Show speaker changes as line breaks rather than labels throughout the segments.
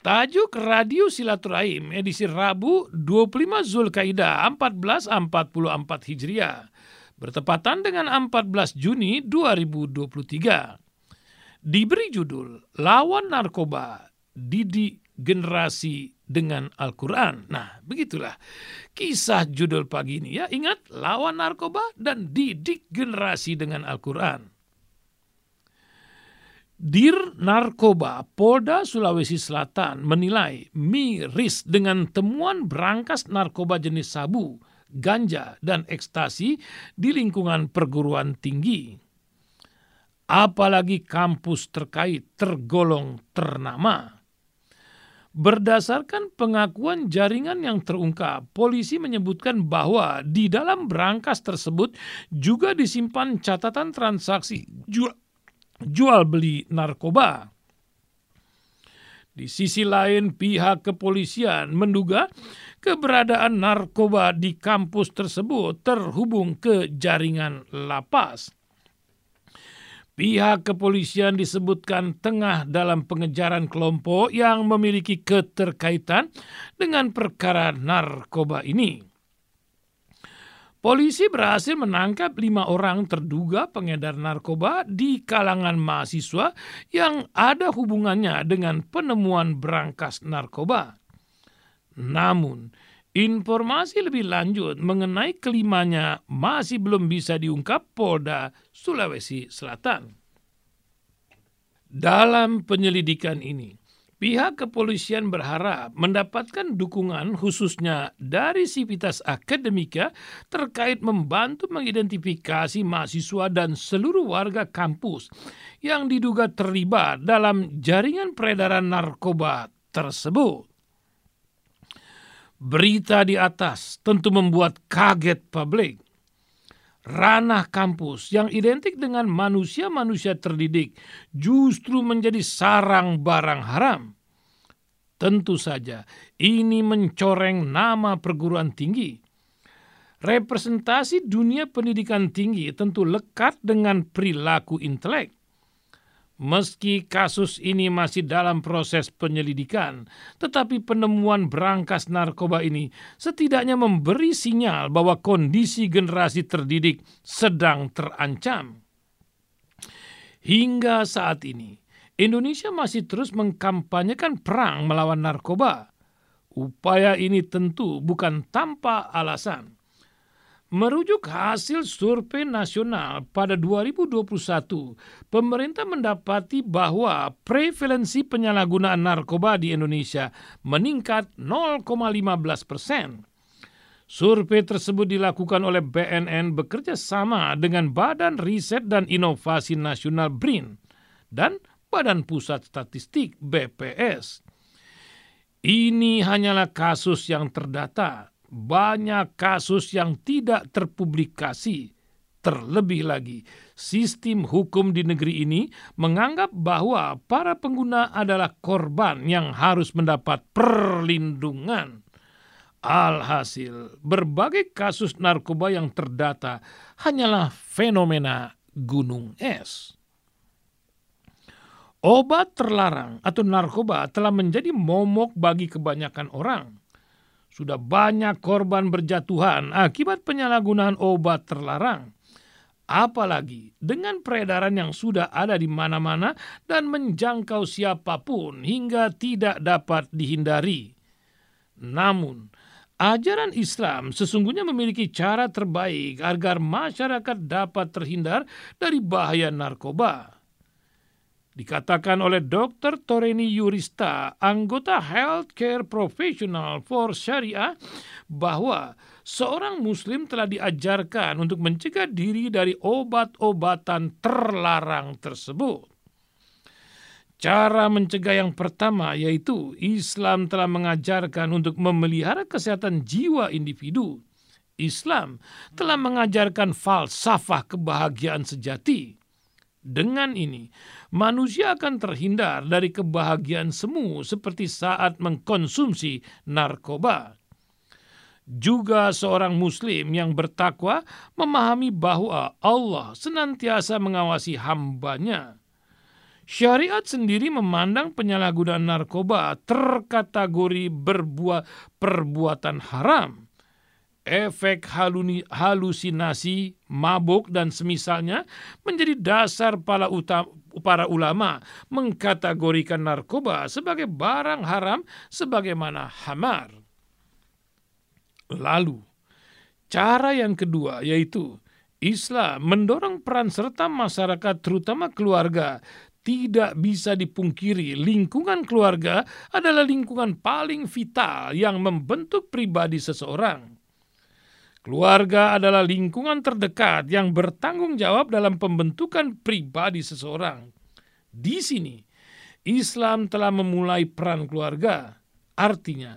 Tajuk Radio Silaturahim edisi Rabu 25 Zulkaidah 1444 Hijriah bertepatan dengan 14 Juni 2023. Diberi judul Lawan Narkoba, Didik Generasi dengan Al-Quran. Nah, begitulah kisah judul pagi ini ya. Ingat, lawan narkoba dan didik generasi dengan Al-Quran. Dir Narkoba Polda Sulawesi Selatan menilai miris dengan temuan berangkas narkoba jenis sabu, ganja, dan ekstasi di lingkungan perguruan tinggi. Apalagi kampus terkait tergolong ternama. Berdasarkan pengakuan jaringan yang terungkap, polisi menyebutkan bahwa di dalam berangkas tersebut juga disimpan catatan transaksi jual jual beli narkoba. Di sisi lain, pihak kepolisian menduga keberadaan narkoba di kampus tersebut terhubung ke jaringan lapas. Pihak kepolisian disebutkan tengah dalam pengejaran kelompok yang memiliki keterkaitan dengan perkara narkoba ini. Polisi berhasil menangkap lima orang terduga pengedar narkoba di kalangan mahasiswa yang ada hubungannya dengan penemuan berangkas narkoba. Namun, informasi lebih lanjut mengenai kelimanya masih belum bisa diungkap Polda Sulawesi Selatan. Dalam penyelidikan ini, Pihak kepolisian berharap mendapatkan dukungan khususnya dari Sivitas Akademika terkait membantu mengidentifikasi mahasiswa dan seluruh warga kampus yang diduga terlibat dalam jaringan peredaran narkoba tersebut. Berita di atas tentu membuat kaget publik ranah kampus yang identik dengan manusia-manusia terdidik justru menjadi sarang barang haram. Tentu saja ini mencoreng nama perguruan tinggi. Representasi dunia pendidikan tinggi tentu lekat dengan perilaku intelek. Meski kasus ini masih dalam proses penyelidikan, tetapi penemuan berangkas narkoba ini setidaknya memberi sinyal bahwa kondisi generasi terdidik sedang terancam. Hingga saat ini, Indonesia masih terus mengkampanyekan perang melawan narkoba. Upaya ini tentu bukan tanpa alasan. Merujuk hasil survei nasional pada 2021, pemerintah mendapati bahwa prevalensi penyalahgunaan narkoba di Indonesia meningkat 0,15 persen. Survei tersebut dilakukan oleh BNN bekerja sama dengan Badan Riset dan Inovasi Nasional BRIN dan Badan Pusat Statistik BPS. Ini hanyalah kasus yang terdata banyak kasus yang tidak terpublikasi. Terlebih lagi, sistem hukum di negeri ini menganggap bahwa para pengguna adalah korban yang harus mendapat perlindungan. Alhasil, berbagai kasus narkoba yang terdata hanyalah fenomena gunung es. Obat terlarang atau narkoba telah menjadi momok bagi kebanyakan orang sudah banyak korban berjatuhan akibat penyalahgunaan obat terlarang. Apalagi dengan peredaran yang sudah ada di mana-mana dan menjangkau siapa pun hingga tidak dapat dihindari. Namun, ajaran Islam sesungguhnya memiliki cara terbaik agar masyarakat dapat terhindar dari bahaya narkoba. Dikatakan oleh Dr. Toreni Yurista, anggota Healthcare Professional for Syariah, bahwa seorang Muslim telah diajarkan untuk mencegah diri dari obat-obatan terlarang tersebut. Cara mencegah yang pertama yaitu Islam telah mengajarkan untuk memelihara kesehatan jiwa individu. Islam telah mengajarkan falsafah kebahagiaan sejati dengan ini, manusia akan terhindar dari kebahagiaan semu seperti saat mengkonsumsi narkoba. Juga seorang muslim yang bertakwa memahami bahwa Allah senantiasa mengawasi hambanya. Syariat sendiri memandang penyalahgunaan narkoba terkategori berbuat perbuatan haram. Efek halusinasi, mabuk, dan semisalnya menjadi dasar para, utama, para ulama mengkategorikan narkoba sebagai barang haram sebagaimana hamar. Lalu, cara yang kedua yaitu Islam mendorong peran serta masyarakat terutama keluarga tidak bisa dipungkiri, lingkungan keluarga adalah lingkungan paling vital yang membentuk pribadi seseorang. Keluarga adalah lingkungan terdekat yang bertanggung jawab dalam pembentukan pribadi seseorang. Di sini, Islam telah memulai peran keluarga. Artinya,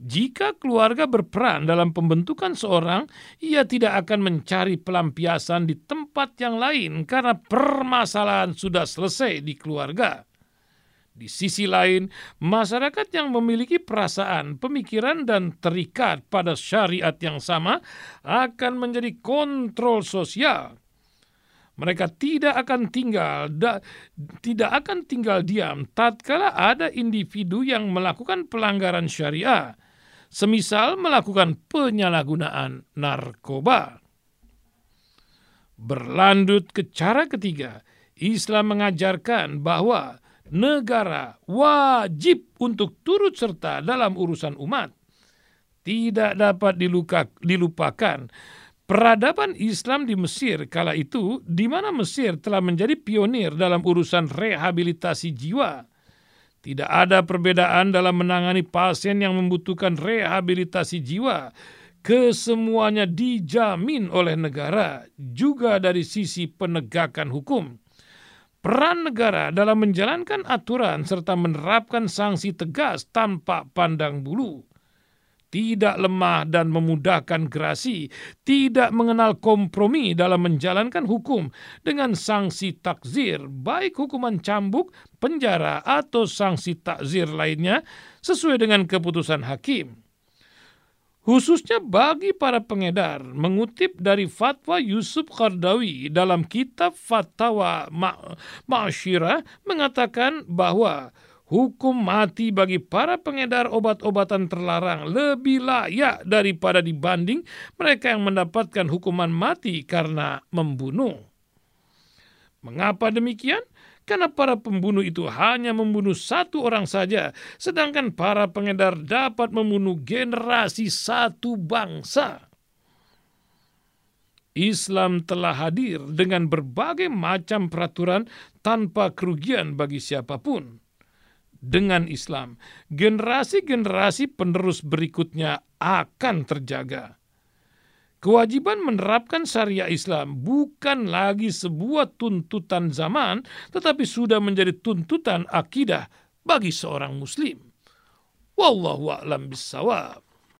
jika keluarga berperan dalam pembentukan seorang, ia tidak akan mencari pelampiasan di tempat yang lain karena permasalahan sudah selesai di keluarga. Di sisi lain, masyarakat yang memiliki perasaan, pemikiran, dan terikat pada syariat yang sama akan menjadi kontrol sosial. Mereka tidak akan tinggal da, tidak akan tinggal diam tatkala ada individu yang melakukan pelanggaran syariah, semisal melakukan penyalahgunaan narkoba. Berlanjut ke cara ketiga, Islam mengajarkan bahwa negara wajib untuk turut serta dalam urusan umat. Tidak dapat diluka, dilupakan peradaban Islam di Mesir kala itu, di mana Mesir telah menjadi pionir dalam urusan rehabilitasi jiwa. Tidak ada perbedaan dalam menangani pasien yang membutuhkan rehabilitasi jiwa. Kesemuanya dijamin oleh negara, juga dari sisi penegakan hukum. Peran negara dalam menjalankan aturan serta menerapkan sanksi tegas tanpa pandang bulu. Tidak lemah dan memudahkan gerasi, tidak mengenal kompromi dalam menjalankan hukum dengan sanksi takzir, baik hukuman cambuk, penjara, atau sanksi takzir lainnya sesuai dengan keputusan hakim khususnya bagi para pengedar mengutip dari fatwa Yusuf Qardawi dalam kitab Fatwa Ma'asyirah mengatakan bahwa hukum mati bagi para pengedar obat-obatan terlarang lebih layak daripada dibanding mereka yang mendapatkan hukuman mati karena membunuh. Mengapa demikian? Karena para pembunuh itu hanya membunuh satu orang saja, sedangkan para pengedar dapat membunuh generasi satu bangsa. Islam telah hadir dengan berbagai macam peraturan tanpa kerugian bagi siapa pun. Dengan Islam, generasi-generasi penerus berikutnya akan terjaga Kewajiban menerapkan syariah Islam bukan lagi sebuah tuntutan zaman, tetapi sudah menjadi tuntutan akidah bagi seorang muslim. Wallahu a'lam bissawab.